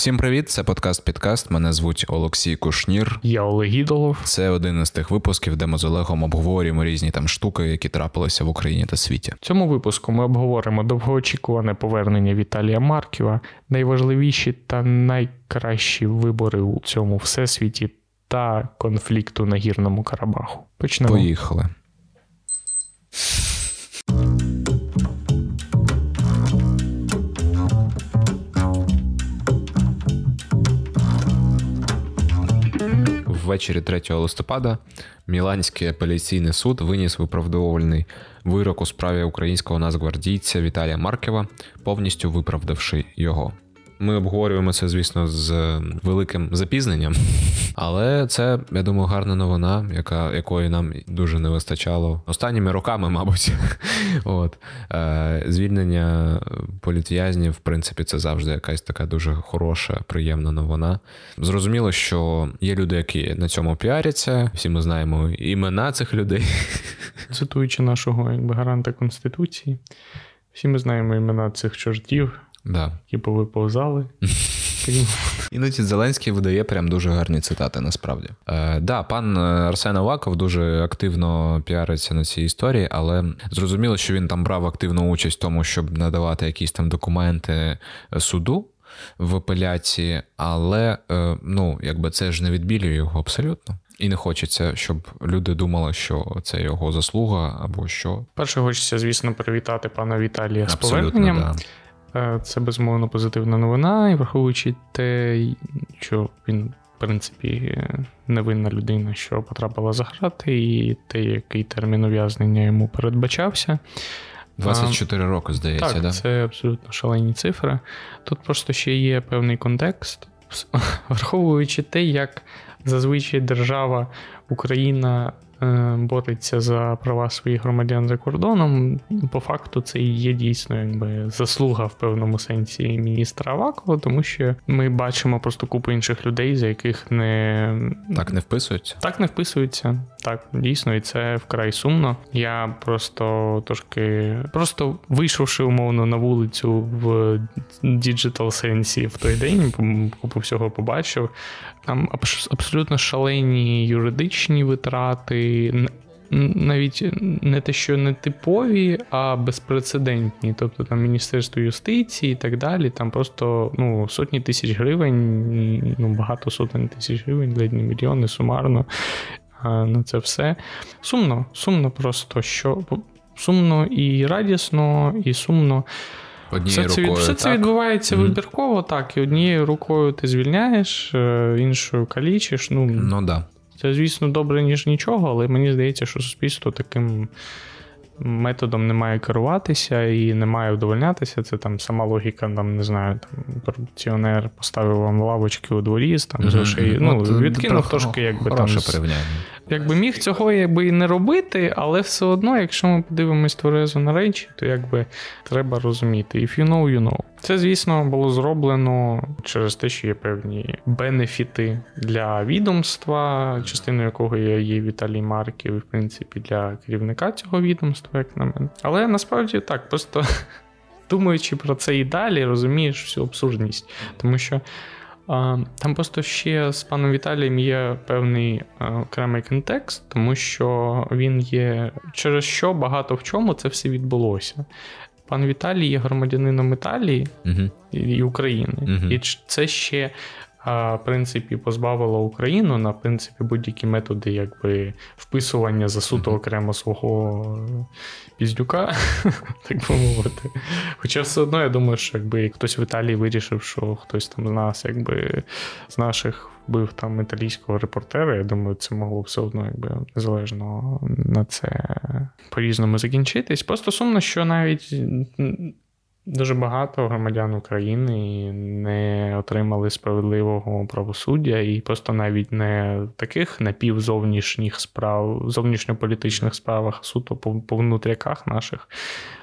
Всім привіт, це подкаст Підкаст. Мене звуть Олексій Кушнір. Я Олег Ідолов. Це один із тих випусків, де ми з Олегом обговорюємо різні там штуки, які трапилися в Україні та світі. В цьому випуску ми обговоримо довгоочікуване повернення Віталія Марківа, найважливіші та найкращі вибори у цьому всесвіті та конфлікту на гірному Карабаху. Почнемо. Поїхали. Ввечері 3 листопада Міланський апеляційний суд виніс виправдовувальний вирок у справі українського нацгвардійця Віталія Маркева, повністю виправдавши його. Ми обговорюємо це, звісно, з великим запізненням, але це, я думаю, гарна новина, яка якої нам дуже не вистачало останніми роками, мабуть. От е, звільнення політв'язнів, в принципі, це завжди якась така дуже хороша, приємна новина. Зрозуміло, що є люди, які на цьому піаряться. Всі ми знаємо імена цих людей. Цитуючи нашого якби гаранта конституції, всі ми знаємо імена цих чортів. Да. Які повиповзали. Іноді Зеленський видає прям дуже гарні цитати, насправді. Е, Да, пан Арсен Аваков дуже активно піариться на цій історії, але зрозуміло, що він там брав активну участь в тому, щоб надавати якісь там документи суду в апеляції, але е, ну, якби це ж не відбілює його абсолютно. І не хочеться, щоб люди думали, що це його заслуга або що. Перше, хочеться, звісно, привітати пана Віталія з поверненням. Да. Е, це безумовно позитивна новина, і враховуючи те, що він, в принципі, невинна людина, що потрапила за грати, і те, який термін ув'язнення йому передбачався. 24 роки, здається, так? да? Це абсолютно шалені цифри. Тут просто ще є певний контекст, враховуючи те, як зазвичай держава Україна Е, бореться за права своїх громадян за кордоном. По факту це і є дійсно якби заслуга в певному сенсі міністра Авакова, тому що ми бачимо просто купу інших людей, за яких не так не вписуються. Так не вписуються. Так, дійсно, і це вкрай сумно. Я просто трошки, просто вийшовши умовно на вулицю в digital sense і в той день, купу всього побачив. Там абсолютно шалені юридичні витрати, навіть не те, що не типові, а безпрецедентні. Тобто там Міністерство юстиції і так далі. Там просто ну, сотні тисяч гривень, ну багато сотень тисяч гривень, ледь не мільйони сумарно на це все. Сумно, сумно просто що сумно і радісно, і сумно. Однією все рукою, це, все так? це відбувається mm-hmm. вибірково, так. І однією рукою ти звільняєш, е, іншою калічиш. Ну, ну да. Це, звісно, добре, ніж нічого, але мені здається, що суспільство таким методом не має керуватися і не має вдовольнятися. Це там сама логіка, там, не знаю, там корупціонер поставив вам лавочки у дворі, там mm-hmm. грошей. Ну, От, відкинув трошки, якби там. Якби міг цього якби і не робити, але все одно, якщо ми подивимось тверезо на речі, то якби треба розуміти. If you know, you know. Це, звісно, було зроблено через те, що є певні бенефіти для відомства, частиною якого є Віталій Марків, і в принципі для керівника цього відомства, як на мене. Але насправді так, просто думаючи про це і далі, розумієш всю абсурдність. Тому що. Там просто ще з паном Віталієм є певний окремий контекст, тому що він є через що багато в чому це все відбулося. Пан Віталій є громадянином Італії uh і України, uh і це ще в принципі позбавило Україну на принципі будь-які методи якби вписування за суто окремо свого піздюка, так би мовити. Хоча все одно я думаю, що якби хтось в Італії вирішив, що хтось там з нас, якби з наших вбив там італійського репортера, я думаю, це могло все одно, якби незалежно на це по-різному закінчитись. Просто сумно, що навіть. Дуже багато громадян України не отримали справедливого правосуддя, і просто навіть не таких напівзовнішніх справ, зовнішньополітичних справах, суто по, по внутряках наших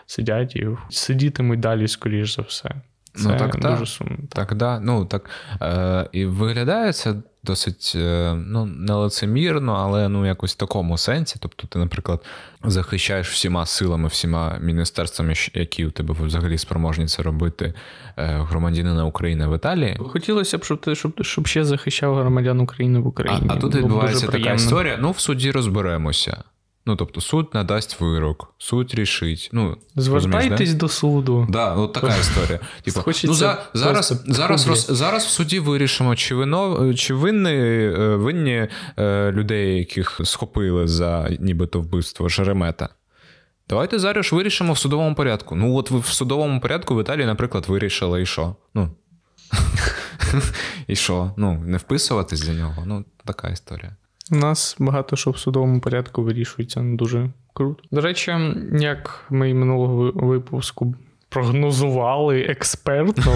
сидять і сидітимуть далі, скоріш за все. Це Ну, так, дуже так. сумно. Так, да. Ну так е, і виглядає це досить е, ну, нелицемірно, але ну якось в такому сенсі. Тобто, ти, наприклад, захищаєш всіма силами, всіма міністерствами, які у тебе взагалі спроможні це робити е, громадянина України в Італії. Хотілося б, щоб ти щоб, щоб ще захищав громадян України в А, Україні. а тут відбувається така історія. Ну, в суді розберемося. Ну, тобто, суд надасть вирок, суд рішить. Ну, Звертайтесь розумієш, до суду. да? Да, от така історія. Типу, ну, за, зараз, зараз, роз, зараз в суді вирішимо, чи вино, чи винні, е, винні е, людей, яких схопили за нібито вбивство Шеремета. Давайте зараз вирішимо в судовому порядку. Ну, от ви в судовому порядку в Італії, наприклад, вирішили, і що? Ну. І що? Ну, не вписуватись за нього. Ну, така історія. У нас багато що в судовому порядку вирішується не дуже круто. До речі, як ми минулого випуску прогнозували експертно,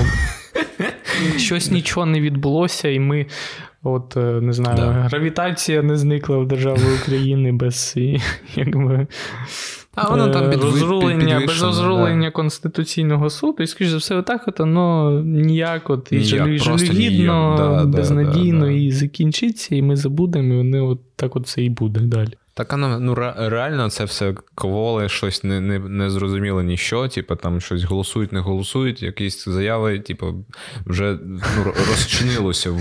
щось нічого не відбулося, і ми, от е, не знаю, Да. гравітація не зникла в державі України без якби. А воно там е, підви- під, без розрулення да. Конституційного суду, і скоріш за все, отак, от, воно ніяк, от і жалюгідно. Да, да, безнадійно, да, да. і закінчиться, і ми забудемо, і вони от так от це і буде далі. Так воно ну, реально це все кволи, щось не, не, не зрозуміло ніщо, типу там щось голосують, не голосують, якісь заяви, типу, вже ну, розчинилося в,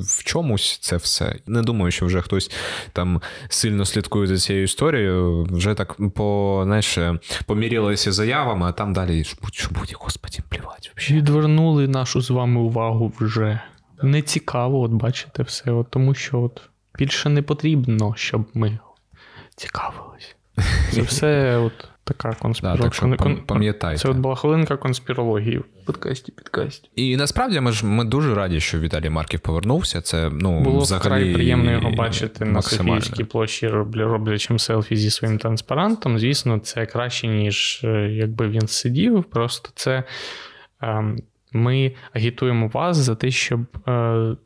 в чомусь це все. Не думаю, що вже хтось там сильно слідкує за цією історією. Вже так по, знаєш, помірялися заявами, а там далі що буде, господі, плівать. Відвернули нашу з вами увагу вже. Не цікаво, от бачите все, от, тому що от більше не потрібно, щоб ми цікавились. Це все от така Да, конспірологія. так пам'ятайте. Це от була хвилинка конспірології в подкасті, підкасті. І насправді ми ж ми дуже раді, що Віталій Марків повернувся. Це ну Було взагалі вкрай приємно його бачити на. Софіївській площі, роблячим селфі зі своїм транспарантом. Звісно, це краще, ніж е, якби він сидів. Просто це ем, ми агітуємо вас за те, щоб е,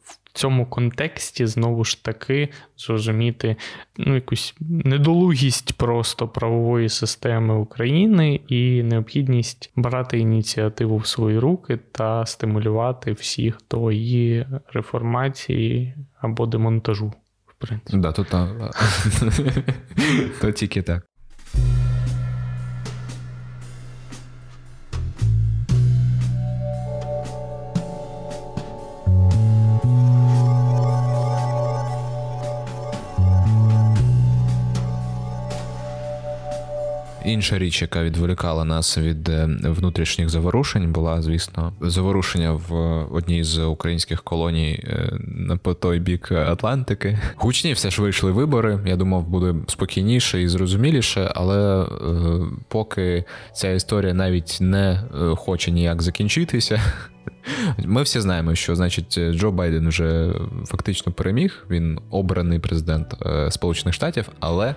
в цьому контексті знову ж таки зрозуміти ну, якусь недолугість просто правової системи України і необхідність брати ініціативу в свої руки та стимулювати всіх до її реформації або демонтажу. В принципі. Да, то, то, то тільки так. Інша річ, яка відволікала нас від е, внутрішніх заворушень, була, звісно, заворушення в одній з українських колоній е, на по той бік Атлантики. Гучні все ж вийшли вибори. Я думав, буде спокійніше і зрозуміліше, але е, поки ця історія навіть не е, хоче ніяк закінчитися. Ми всі знаємо, що значить Джо Байден вже фактично переміг. Він обраний президент е, Сполучених Штатів, але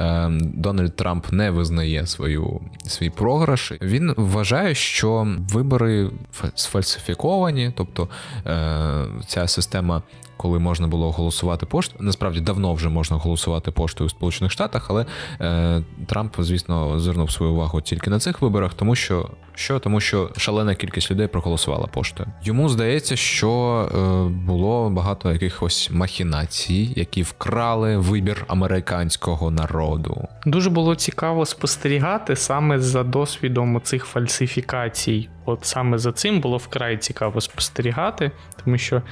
е, Дональд Трамп не визнає свою свій програш. Він вважає, що вибори фа- сфальсифіковані, тобто е, ця система. Коли можна було голосувати поштою, насправді давно вже можна голосувати поштою у Сполучених Штатах, але е, Трамп, звісно, звернув свою увагу тільки на цих виборах, тому що що тому, що шалена кількість людей проголосувала поштою. Йому здається, що е, було багато якихось махінацій, які вкрали вибір американського народу. Дуже було цікаво спостерігати саме за досвідом цих фальсифікацій. От саме за цим було вкрай цікаво спостерігати, тому що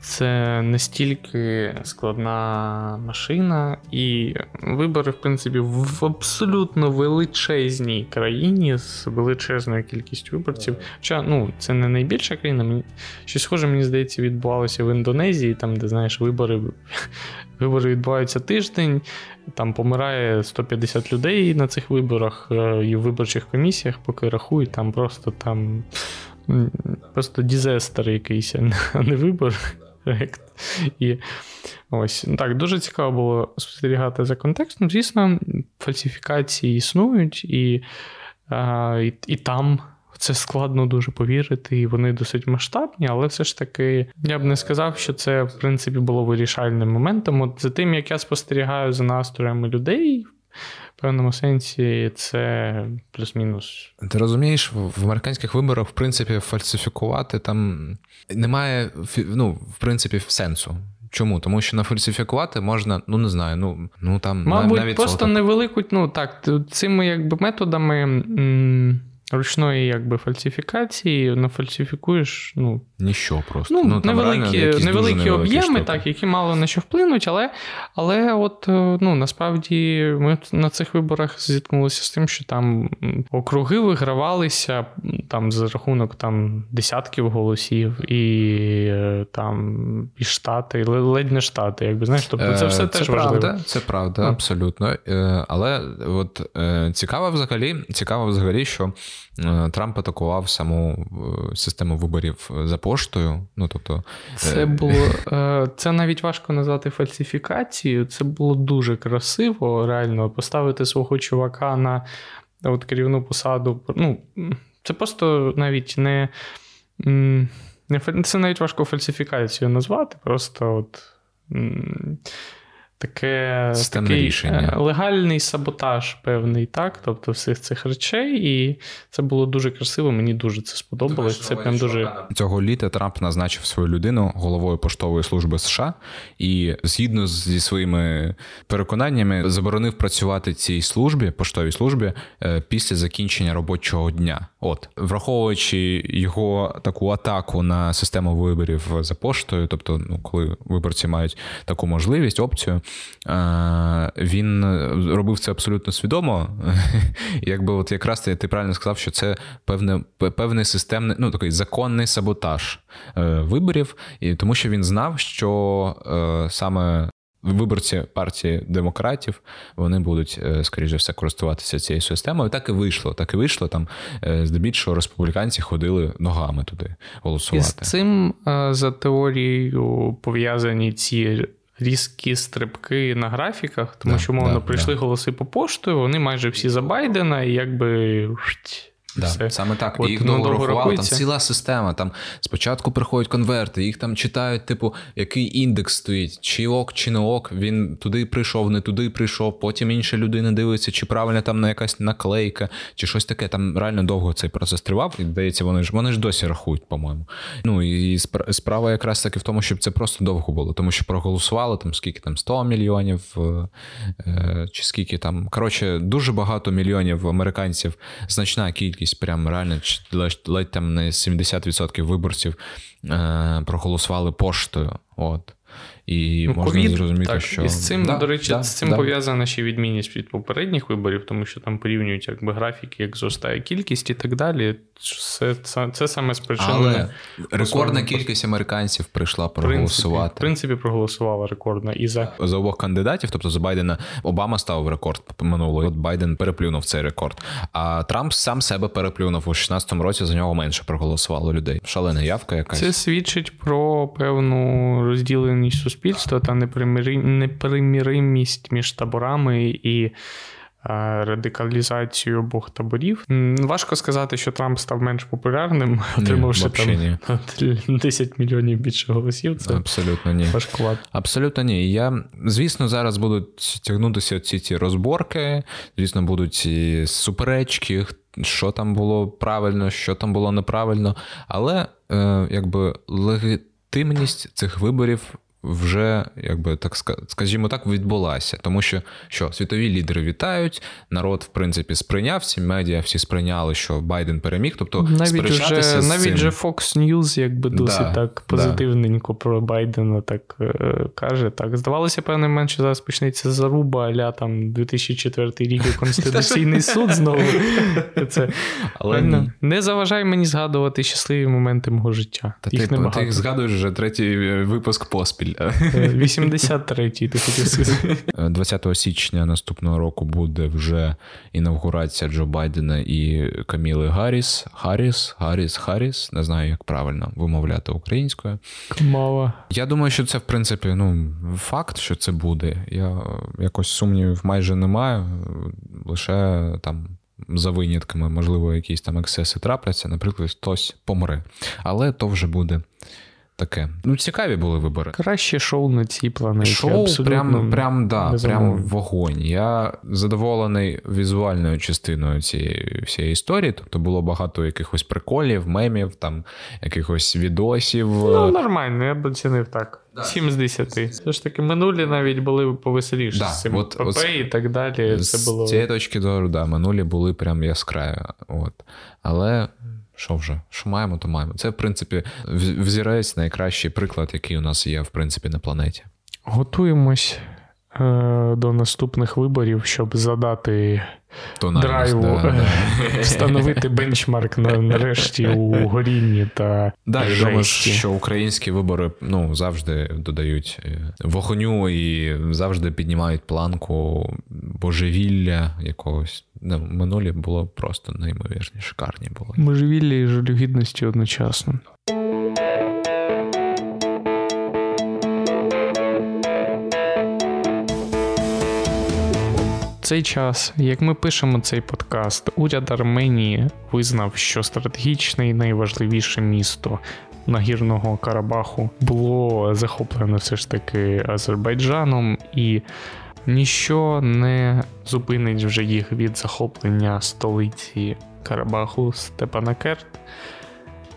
це настільки складна машина, і вибори, в принципі, в абсолютно величезній країні з величезною кількістю виборців. Хоча ну, це не найбільша країна. Щось схоже, мені здається, відбувалося в Індонезії, там, де знаєш, вибори. Вибори відбуваються тиждень, там помирає 150 людей на цих виборах е, і в виборчих комісіях, поки рахують, там просто там просто дізестер якийсь, а не- вибор. І ось так, дуже цікаво було спостерігати за контекстом. Звісно, фальсифікації існують, і, а, і, і там. Це складно дуже повірити, і вони досить масштабні, але все ж таки я б не сказав, що це в принципі було вирішальним моментом. От за тим, як я спостерігаю за настроями людей, в певному сенсі це плюс-мінус. Ти розумієш, в американських виборах, в принципі, фальсифікувати там немає ну, в принципі, сенсу. Чому? Тому що нафальсифікувати можна, ну не знаю, ну ну там Мабуть, навіть просто соток. невелику, ну так, цими якби методами. М- ручної якби фальсифікації нафальсифікуєш, ну. Ніщо просто. Ну, ну невеликі невеликі об'єми, так, які мало на що вплинуть, але але от е, ну, насправді ми на цих виборах зіткнулися з тим, що там округи вигравалися там за рахунок там десятків голосів, і е, там і штати, ледь не штати, якби знаєш, тобто це все е, теж це важливо. Правда, це правда, ну. абсолютно. Але от цікаво взагалі, цікаво взагалі, що. Трамп атакував саму систему виборів за поштою. Ну тобто, це було це навіть важко назвати фальсифікацією. Це було дуже красиво, реально поставити свого чувака на от керівну посаду. Ну, це просто навіть не. не це навіть важко фальсифікацією назвати. Просто от таке такий рішення. Е, легальний саботаж певний, так? Тобто всіх цих речей, і це було дуже красиво. Мені дуже це сподобалось. Це прям дуже цього літа Трамп назначив свою людину головою поштової служби США і згідно зі своїми переконаннями заборонив працювати цій службі, поштовій службі е, після закінчення робочого дня. От, враховуючи його таку атаку на систему виборів за поштою, тобто, ну коли виборці мають таку можливість, опцію, він робив це абсолютно свідомо. Якби от якраз ти, ти правильно сказав, що це певне, певний системний, ну такий законний саботаж е, виборів, і тому що він знав, що е, саме виборці партії демократів вони будуть, е, скоріше все, користуватися цією системою. Так і вийшло. Так і вийшло. Там здебільшого республіканці ходили ногами туди голосувати. І з цим за теорією пов'язані ці різкі стрибки на графіках, тому да, що, мовно, да, прийшли да. голоси по поштою, вони майже всі за Байдена, і якби. Да, Все. Саме так. От, і їх довго рахували, там ціла система. Там Спочатку приходять конверти, їх там читають, типу, який індекс стоїть, чи ок, чи не ок. Він туди прийшов, не туди прийшов. Потім інша людина дивиться, чи правильно там на якась наклейка, чи щось таке. Там реально довго цей процес тривав, і здається, вони ж вони ж досі рахують, по-моєму. Ну і справа якраз таки в тому, щоб це просто довго було, тому що проголосували там скільки там 100 мільйонів, е, чи скільки там. Коротше, дуже багато мільйонів американців, значна кількість кількість, прям реально ледь там не 70% виборців е, проголосували поштою. От. І ну, можна COVID, зрозуміти, так, що і з цим, да, до речі, да, з цим да. пов'язана ще відмінність від попередніх виборів, тому що там порівнюють якби графіки, як зростає кількість і так далі. Це це, це саме спричинено. Але рекордна кількість американців прийшла проголосувати. В принципі, проголосувала рекордна і за за обох кандидатів, тобто за Байдена Обама ставив рекорд минулого. От Байден переплюнув цей рекорд. А Трамп сам себе переплюнув у 16-му році. За нього менше проголосувало людей. Шалена явка, якась це свідчить про певну розділеність суспільства та неприміримість між таборами і радикалізацію обох таборів. Важко сказати, що Трамп став менш популярним, отримавши там ні. 10 мільйонів більше голосів. Це абсолютно ні. Важкувато. Абсолютно ні. Я, звісно, зараз будуть тягнутися ці ці розборки, звісно, будуть і суперечки. Що там було правильно, що там було неправильно, але е, якби легітимність цих виборів вже, якби так скажімо так, відбулася. Тому що що світові лідери вітають, народ, в принципі, сприйняв ці медіа, всі сприйняли, що Байден переміг. Тобто навіть вже навіть же Fox News якби досить да, так позитивненько да. про Байдена так е, каже. Так, здавалося, певний момент, що зараз почнеться заруба, аля там 2004 рік і Конституційний суд знову. Це Але не, не заважай мені згадувати щасливі моменти мого життя. Та їх ти, ти їх згадуєш вже третій випуск поспіль. 83-й, ти хотів сказати. 20 січня наступного року буде вже інавгурація Джо Байдена і Каміли Гарріс. Гарріс, Гарріс, Харріс. Не знаю, як правильно вимовляти українською. Мова. Я думаю, що це, в принципі, ну, факт, що це буде. Я якось сумнівів майже не маю. Лише там. За винятками, можливо, якісь там ексеси трапляться, наприклад, хтось помре. Але то вже буде таке. Ну, цікаві були вибори. Краще шоу на цій планеті. Шоу абсолютно прям, прям, да, прям вогонь. Я задоволений візуальною частиною цієї всієї історії. Тобто було багато якихось приколів, мемів, там якихось відосів. Ну, нормально, я б оцінив так. 7 з 10. Все ж таки, минулі навіть були повеселіші Да, з цим от- ПП от і так далі. З Це було. цієї точки зору, да, минулі були прям яскраві. От. Але що вже? Що маємо, то маємо. Це, в принципі, взірець найкращий приклад, який у нас є, в принципі, на планеті. Готуємось до наступних виборів, щоб задати Тональність, драйву, да, да. е, встановити бенчмарк на, нарешті у горінні та Да, я думаю, що українські вибори ну, завжди додають е, вогню і завжди піднімають планку божевілля якогось. Ну, минулі було просто неймовірні, шикарні були. Божевілля і жалюгідності одночасно. Цей час, як ми пишемо цей подкаст, уряд Арменії визнав, що стратегічне і найважливіше місто Нагірного Карабаху було захоплено все ж таки Азербайджаном, і ніщо не зупинить вже їх від захоплення столиці Карабаху Степанакерт.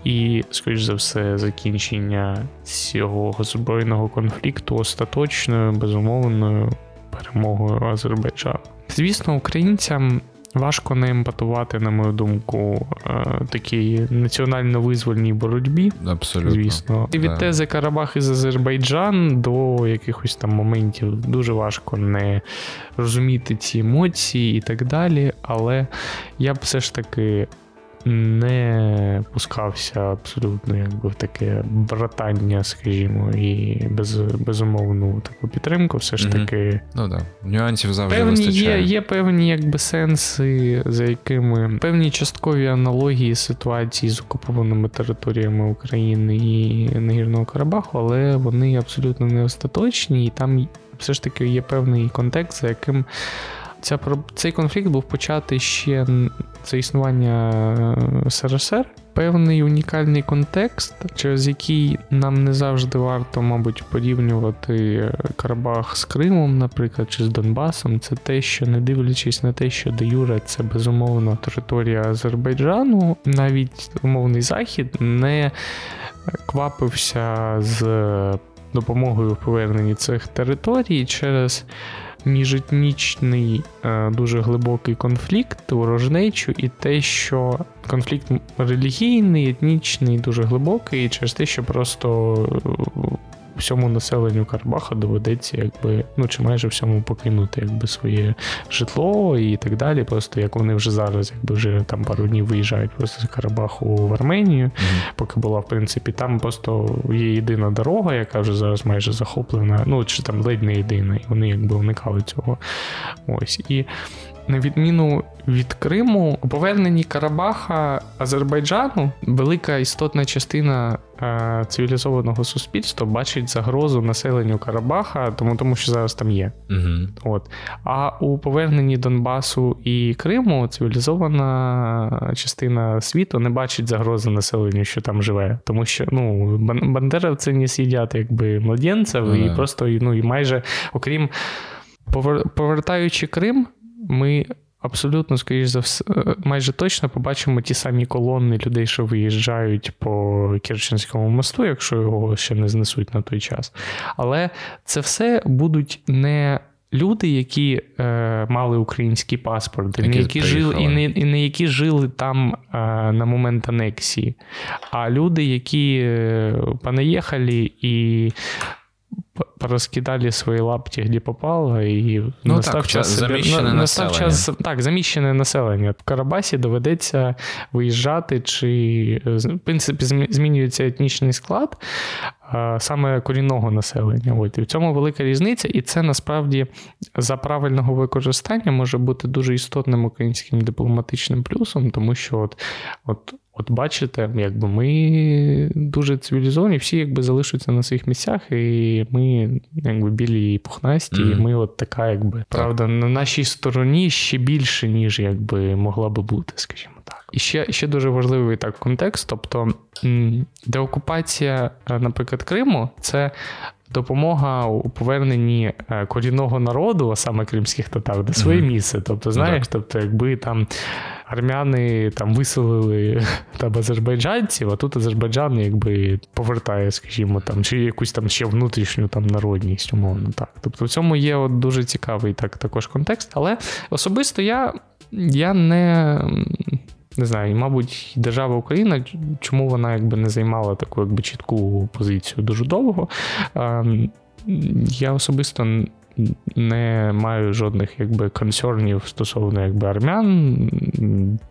І, скоріш за все, закінчення цього збройного конфлікту остаточною, безумовною перемогою Азербайджану. Звісно, українцям важко не емпатувати, на мою думку, е, такій національно-визвольній боротьбі. Абсолютно. Звісно, і від Да. тези Карабах із Азербайджан до якихось там моментів дуже важко не розуміти ці емоції і так далі. Але я б все ж таки не пускався абсолютно якби в таке братання, скажімо, і без, безумовну таку підтримку. Все ж таки Ну так. Да. Нюансів завжди Певні є, є певні якби сенси, за якими певні часткові аналогії ситуації з окупованими територіями України і Нагірного Карабаху, але вони абсолютно не остаточні, і там все ж таки є певний контекст, за яким ця, цей конфлікт був початий ще за існування е, СРСР. Певний унікальний контекст, через який нам не завжди варто, мабуть, порівнювати Карабах з Кримом, наприклад, чи з Донбасом. Це те, що не дивлячись на те, що де Юре це безумовно територія Азербайджану, навіть умовний захід не квапився з допомогою в поверненні цих територій через міжетнічний е, дуже глибокий конфлікт, ворожнечу, і те, що конфлікт релігійний, етнічний, дуже глибокий, через те, що просто е, всьому населенню Карабаха доведеться, якби, ну чи майже всьому покинути якби своє житло і так далі. Просто як вони вже зараз, якби вже там пару днів виїжджають просто з Карабаху в Арменію, Мгм. поки була, в принципі, там просто є єдина дорога, яка вже зараз майже захоплена, ну чи там ледь не єдина, і вони якби уникали цього. Ось. І на відміну від Криму, у поверненні Карабаха Азербайджану велика істотна частина е, цивілізованого суспільства бачить загрозу населенню Карабаха, тому, тому що зараз там є. Мгм. От. А у поверненні Донбасу і Криму цивілізована частина світу не бачить загрози населенню, що там живе. Тому що ну, бан- бандеровці не сидять якби младенців, Ну, і просто ну, і майже, окрім повертаючи Крим, ми. Абсолютно, скоріш за все, майже точно побачимо ті самі колони людей, що виїжджають по Керченському мосту, якщо його ще не знесуть на той час. Але це все будуть не люди, які е, мали український паспорт, і не Які які жили, і не, і не які жили там е, на момент анексії, а люди, які е, понаїхали і. П- Порозкидали свої лапті, де попало, і Ну настав так, час заміщене настав населення. час так, заміщене населення. В Карабасі доведеться виїжджати, чи е, в принципі змінюється етнічний склад саме корінного населення. От і в цьому велика різниця, і це насправді за правильного використання може бути дуже істотним українським дипломатичним плюсом, тому що от, от От бачите, якби ми дуже цивілізовані, всі якби залишаться на своїх місцях, і ми якби білі і пухнасті, mm-hmm. і ми от така, якби правда, на нашій стороні ще більше, ніж якби могла би бути, скажімо так. І ще ще дуже важливий так контекст. Тобто деокупація, е, наприклад, Криму, це допомога у поверненні е, корінного народу, а саме кримських татар, до своє mm-hmm. місце. Тобто, знаєш, так. тобто, якби там армяни там виселили там азербайджанців, а тут Азербайджан якби повертає, скажімо, там, чи якусь там ще внутрішню там народність, умовно так. Тобто в цьому є от дуже цікавий так, також контекст. Але особисто я, я не. Не знаю, мабуть, держава Україна, чому вона якби не займала таку якби чітку позицію дуже довго. Ем, я особисто не маю жодних якби консернів стосовно якби армян.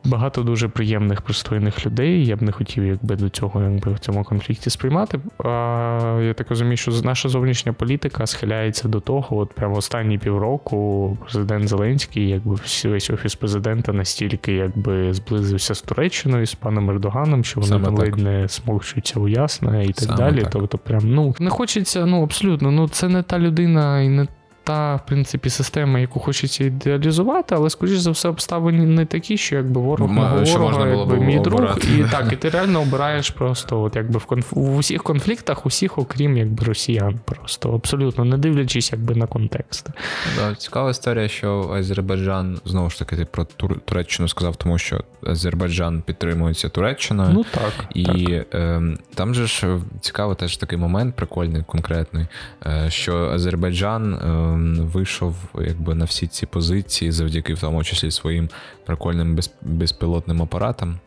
Багато дуже приємних, пристойних людей. Я б не хотів якби до цього якби в цьому конфлікті сприймати. А, Я так розумію, що наша зовнішня політика схиляється до того, от прямо останні півроку президент Зеленський, якби весь офіс президента настільки якби зблизився з Туреччиною з паном Ердоганом, що вони там ледь не смокчуються у ясне і так Саме далі. Так. Тобто, прям ну не хочеться, ну абсолютно, ну це не та людина і не та, в принципі, система, яку хочеться ідеалізувати, але, скоріш за все, обставини не такі, що якби ворог мого ворога, якби мій друг. І так, і ти реально обираєш просто, от якби в конф... в усіх конфліктах, усіх, окрім якби росіян, просто абсолютно не дивлячись якби на контекст. Да, Цікава історія, що Азербайджан знову ж таки ти про Тур... Туреччину сказав, тому що Азербайджан підтримується Туреччиною. Ну так. І так. Е, там же ж цікавий теж такий момент, прикольний, конкретний, е, що Азербайджан. Е, вийшов якби на всі ці позиції завдяки в тому числі своїм прикольним безпілотним апаратам.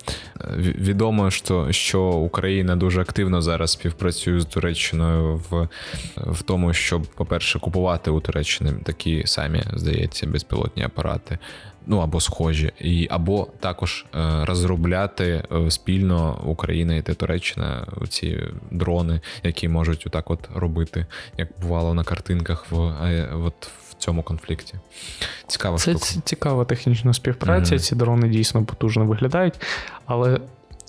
Відомо, що що Україна дуже активно зараз співпрацює з Туреччиною в в тому, щоб, по-перше, купувати у Туреччини такі самі, здається, безпілотні апарати. Ну або схожі, і або також е, розробляти е, спільно Україна і Туреччина ці дрони, які можуть отак от робити, як бувало на картинках в е, от в цьому конфлікті. Цікава Це штука. цікава технічна співпраця. Mm-hmm. Ці дрони дійсно потужно виглядають, але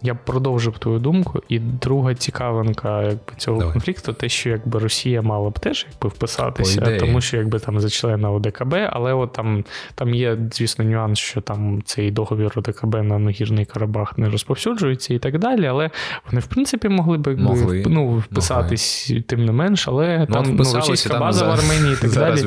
я б продовжив твою думку, і друга цікавинка якби, цього Давай. конфлікту, те, що якби Росія мала б теж якби вписатися, тому що якби там за члена ОДКБ, але от там там є, звісно, нюанс, що там цей договір ОДКБ на Нагірний Карабах не розповсюджується і так далі. Але вони, в принципі, могли б якби, могли. ну, вписатись могли. тим не менш, але ну, там ну, російська там база за... в Арменії і так далі.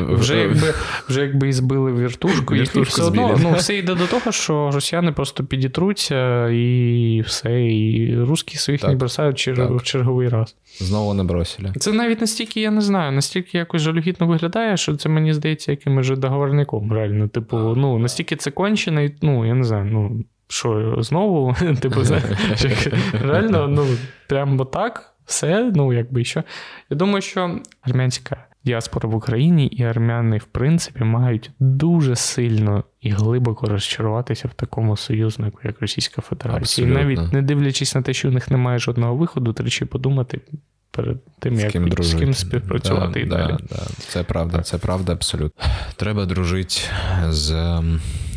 Вже якби вже якби і збили віртушку, і все одно ну, все йде до того, що росіяни просто підітруться і і все. І русські своїх так, не бросають чер... в черговий раз. Знову не бросили. Це навіть настільки, я не знаю, настільки якось жалюгідно виглядає, що це мені здається якимось же договорником. Реально, типу, ну настільки це кончено, ну я не знаю, ну. Що знову, типу, знаєш, реально, ну, прямо так, все, ну, якби що. Я думаю, що армянська діаспора в Україні і армяни, в принципі, мають дуже сильно і глибоко розчаруватися в такому союзнику, як Російська Федерація. І навіть не дивлячись на те, що у них немає жодного виходу, тричі подумати. Перед тим, з як ким з ким співпрацювати да, і да, далі. Да. Це правда, так. це правда абсолютно. Треба дружити з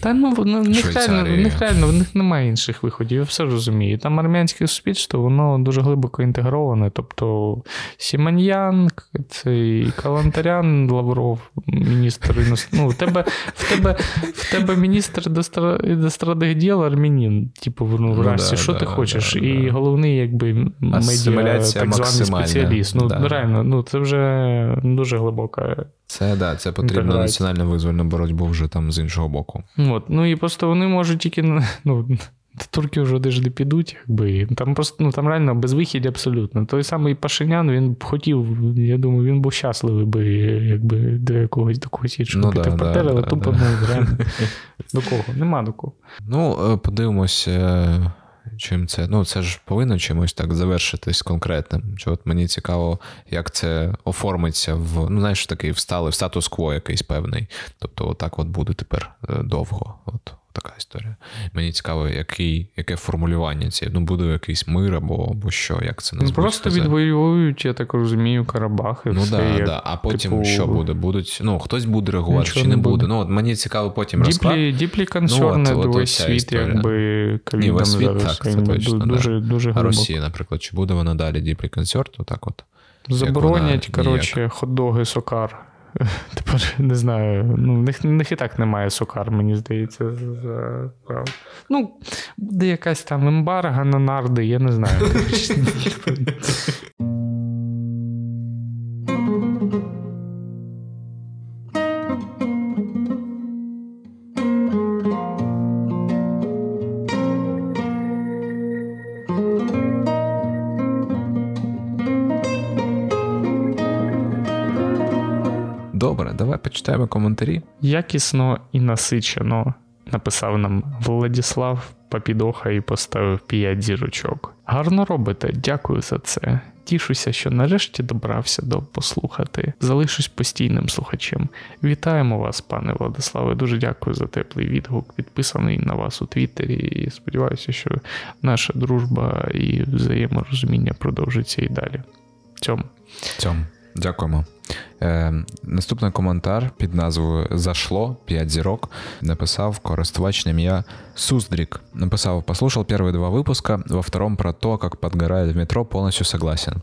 та ну в них реально, в них реально в них немає інших виходів, я все розумію. Там армянське суспільство, воно дуже глибоко інтегроване. Тобто Сіманьян, цей Калантарян, Лавров, міністр ну, в тебе в тебе, в тебе міністр іностранних діл армянин. Типу, ну, в ну, да, що да, ти хочеш? Да, І головний, якби медіа так званий спеціаліст. Ну, реально, ну це вже дуже глибока. Це да, це потрібно національно визвольну боротьбу вже там з іншого боку. От, Ну і просто вони можуть тільки. ну, Турки вже де ж не підуть, якби. Там просто ну там реально безвихідь абсолютно. Той самий Пашинян він б хотів, я думаю, він був щасливий би, якби до якогось до когось іншого ну, да, да, але да, тупо да. ну, реально. До кого? Нема до кого. Ну, подивимось. подивимося. Е, чим це. Ну, це ж повинно чимось так завершитись конкретним. Чи от мені цікаво, як це оформиться в ну, знаєш, такий встали в статус-кво якийсь певний. Тобто, отак от буде тепер е, довго. От така історія. Мені цікаво, який, яке формулювання цієї. Ну, буде якийсь мир або, або що, як це Ну, просто сказати. відвоюють, я так розумію, Карабах і Ну все. да, як, да. А потім типу, що буде? Будуть, ну, хтось буде реагувати Нічого чи не буде. буде. Ну, от мені цікаво потім розклад. Діплі, діплі Ну, весь світ, історія. якби ковідом весь світ, зараз. так, це точно, ду- да. дуже, дуже А. Росія, наприклад, чи буде вона далі діплі концерт? Отак от. Заборонять, коротше, хот-доги сокар. Тепер не знаю. Ну, в них, них і так немає сокар, мені здається. За... Ну, буде якась там ембарга на нарди, я не знаю. Добре, давай почитаємо коментарі. Якісно і насичено написав нам Владіслав Папідоха і поставив 5 зірочок. Гарно робите, дякую за це. Тішуся, що нарешті добрався до послухати. Залишусь постійним слухачем. Вітаємо вас, пане Владиславе. Дуже дякую за теплий відгук, підписаний на вас у Твіттері. І сподіваюся, що наша дружба і взаєморозуміння продовжиться і далі. Цьому. Цьому. Дякуємо. Е, наступний коментар під назвою Зашло 5 зірок написав користувач на ім'я Суздрик. Написав, послушал первые два выпуска, во втором про то, как подгорает в метро, повністю согласен.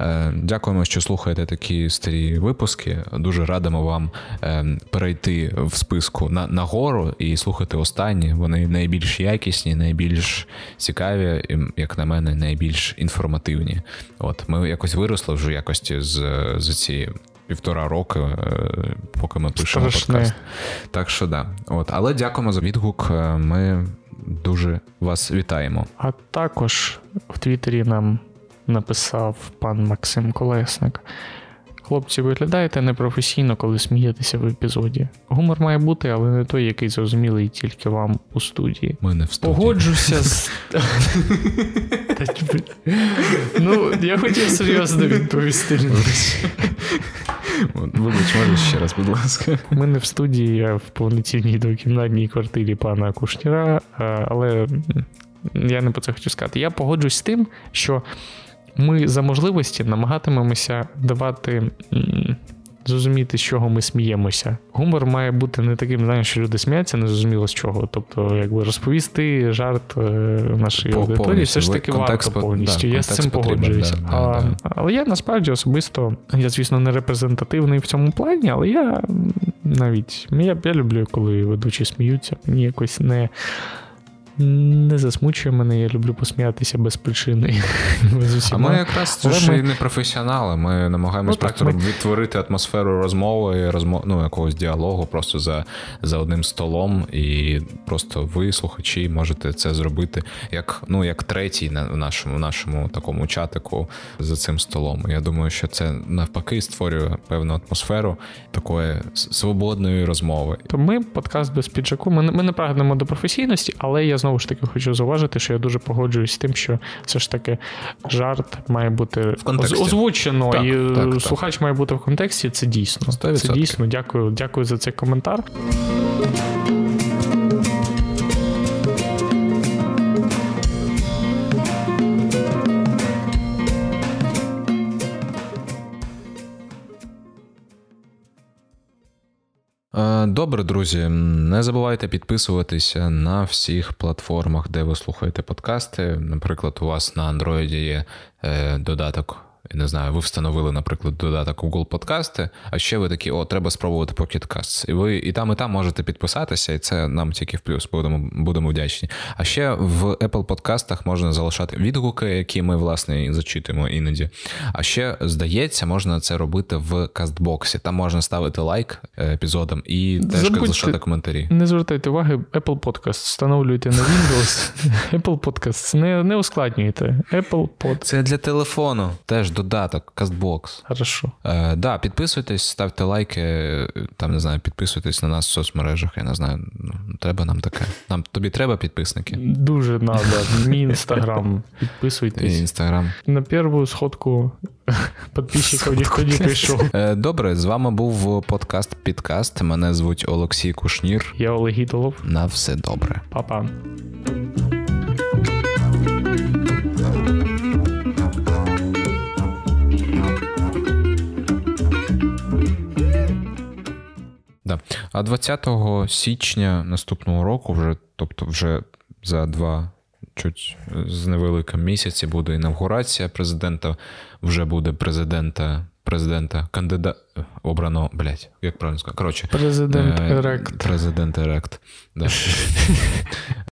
Е, дякуємо, що слухаєте такі старі випуски. Дуже радимо вам е, перейти в списку на, нагору і слухати останні. Вони найбільш якісні, найбільш цікаві, і, як на мене, найбільш інформативні. От ми якось виросли вже якості з, з ці півтора роки, е, поки ми пишемо Страшне. подкаст. Так що да. От, але дякуємо за відгук. е, Ми дуже вас вітаємо. А також в Твіттері нам написав пан Максим Колесник. Хлопці, виглядаєте непрофесійно, коли смієтеся в епізоді. Гумор має бути, але не той, який зрозумілий тільки вам у студії. Ми не в студії. Погоджуся з. Ну, я хотів серйозно відповісти. Вибач, можеш ще раз, будь ласка. Ми не в студії, я в повноцінній двокімнатній квартирі пана Кушніра, але я не про це хочу сказати. Я погоджуюсь з тим, що ми за можливості намагатимемося давати. Зрозуміти, з чого ми сміємося. Гумор має бути не таким, знаєш, що люди сміються, не зрозуміло з чого. Тобто, якби розповісти жарт е, нашій По- аудиторії, повністю. все ж таки контекст варто повністю. да, я з цим погоджуюся. да, да. але я насправді особисто, я, звісно, не репрезентативний в цьому плані, але я навіть я, я люблю, коли ведучі сміються. Мені якось не. Не засмучує мене, я люблю посміятися без причини. з А ми якраз Але ж ми- не професіонали. Ми намагаємось Ну, просто ми- відтворити атмосферу розмови, розмов, ну, якогось діалогу просто за, за одним столом. І просто ви, слухачі, можете це зробити як, ну, як третій на в нашому, в нашому такому чатику за цим столом. Я думаю, що це навпаки створює певну атмосферу такої свободної розмови. То ми подкаст без піджаку. Ми, не- ми не прагнемо до професійності, але я знову ж таки хочу зауважити, що я дуже погоджуюсь з тим, що все ж таки жарт має бути в контексті. озвучено, Так, і так, слухач так. має бути в контексті. Це дійсно. Сто Це дійсно. Дякую, дякую за цей коментар. Добре, друзі. Не забувайте підписуватися на всіх платформах, де ви слухаєте подкасти. Наприклад, у вас на Android є е, додаток. Я не знаю, ви встановили, наприклад, додаток Google Подкасти, а ще ви такі, о, треба спробувати Pocket Casts. І ви і там, і там можете підписатися, і це нам тільки в плюс. Будемо, будемо вдячні. А ще в Apple подкастах можна залишати відгуки, які ми, власне, зачитуємо іноді. А ще, здається, можна це робити в кастбоксі. Там можна ставити лайк е, епізодам і теж Забудьте. залишати коментарі. Не звертайте уваги, Apple Podcast встановлюйте на Windows. Apple Podcast. Не, не ускладнюйте. Apple Pod. Це для телефону. Теж додаток, кастбокс. Хорошо. Е, да, підписуйтесь, ставте лайки, там не знаю, підписуйтесь на нас в соцмережах. Я не знаю, ну, треба нам таке. Нам тобі треба підписники? Дуже надо. Мій інстаграм. Підписуйтесь. інстаграм. На первую сходку підписчиків ніхто не прийшов. Е, Добре, з вами був подкаст Підкаст. Мене звуть Олексій Кушнір. Я Олег Гітолов. На все добре. Па-па. Да. А 20 січня наступного року, вже, тобто вже за два чуть з невеликим місяці буде інавгурація президента. Вже буде президента, президента, кандидат обрано, блять, як правильно сказати. Коротше, Президент е, Ерект. Президент Ерект. Да.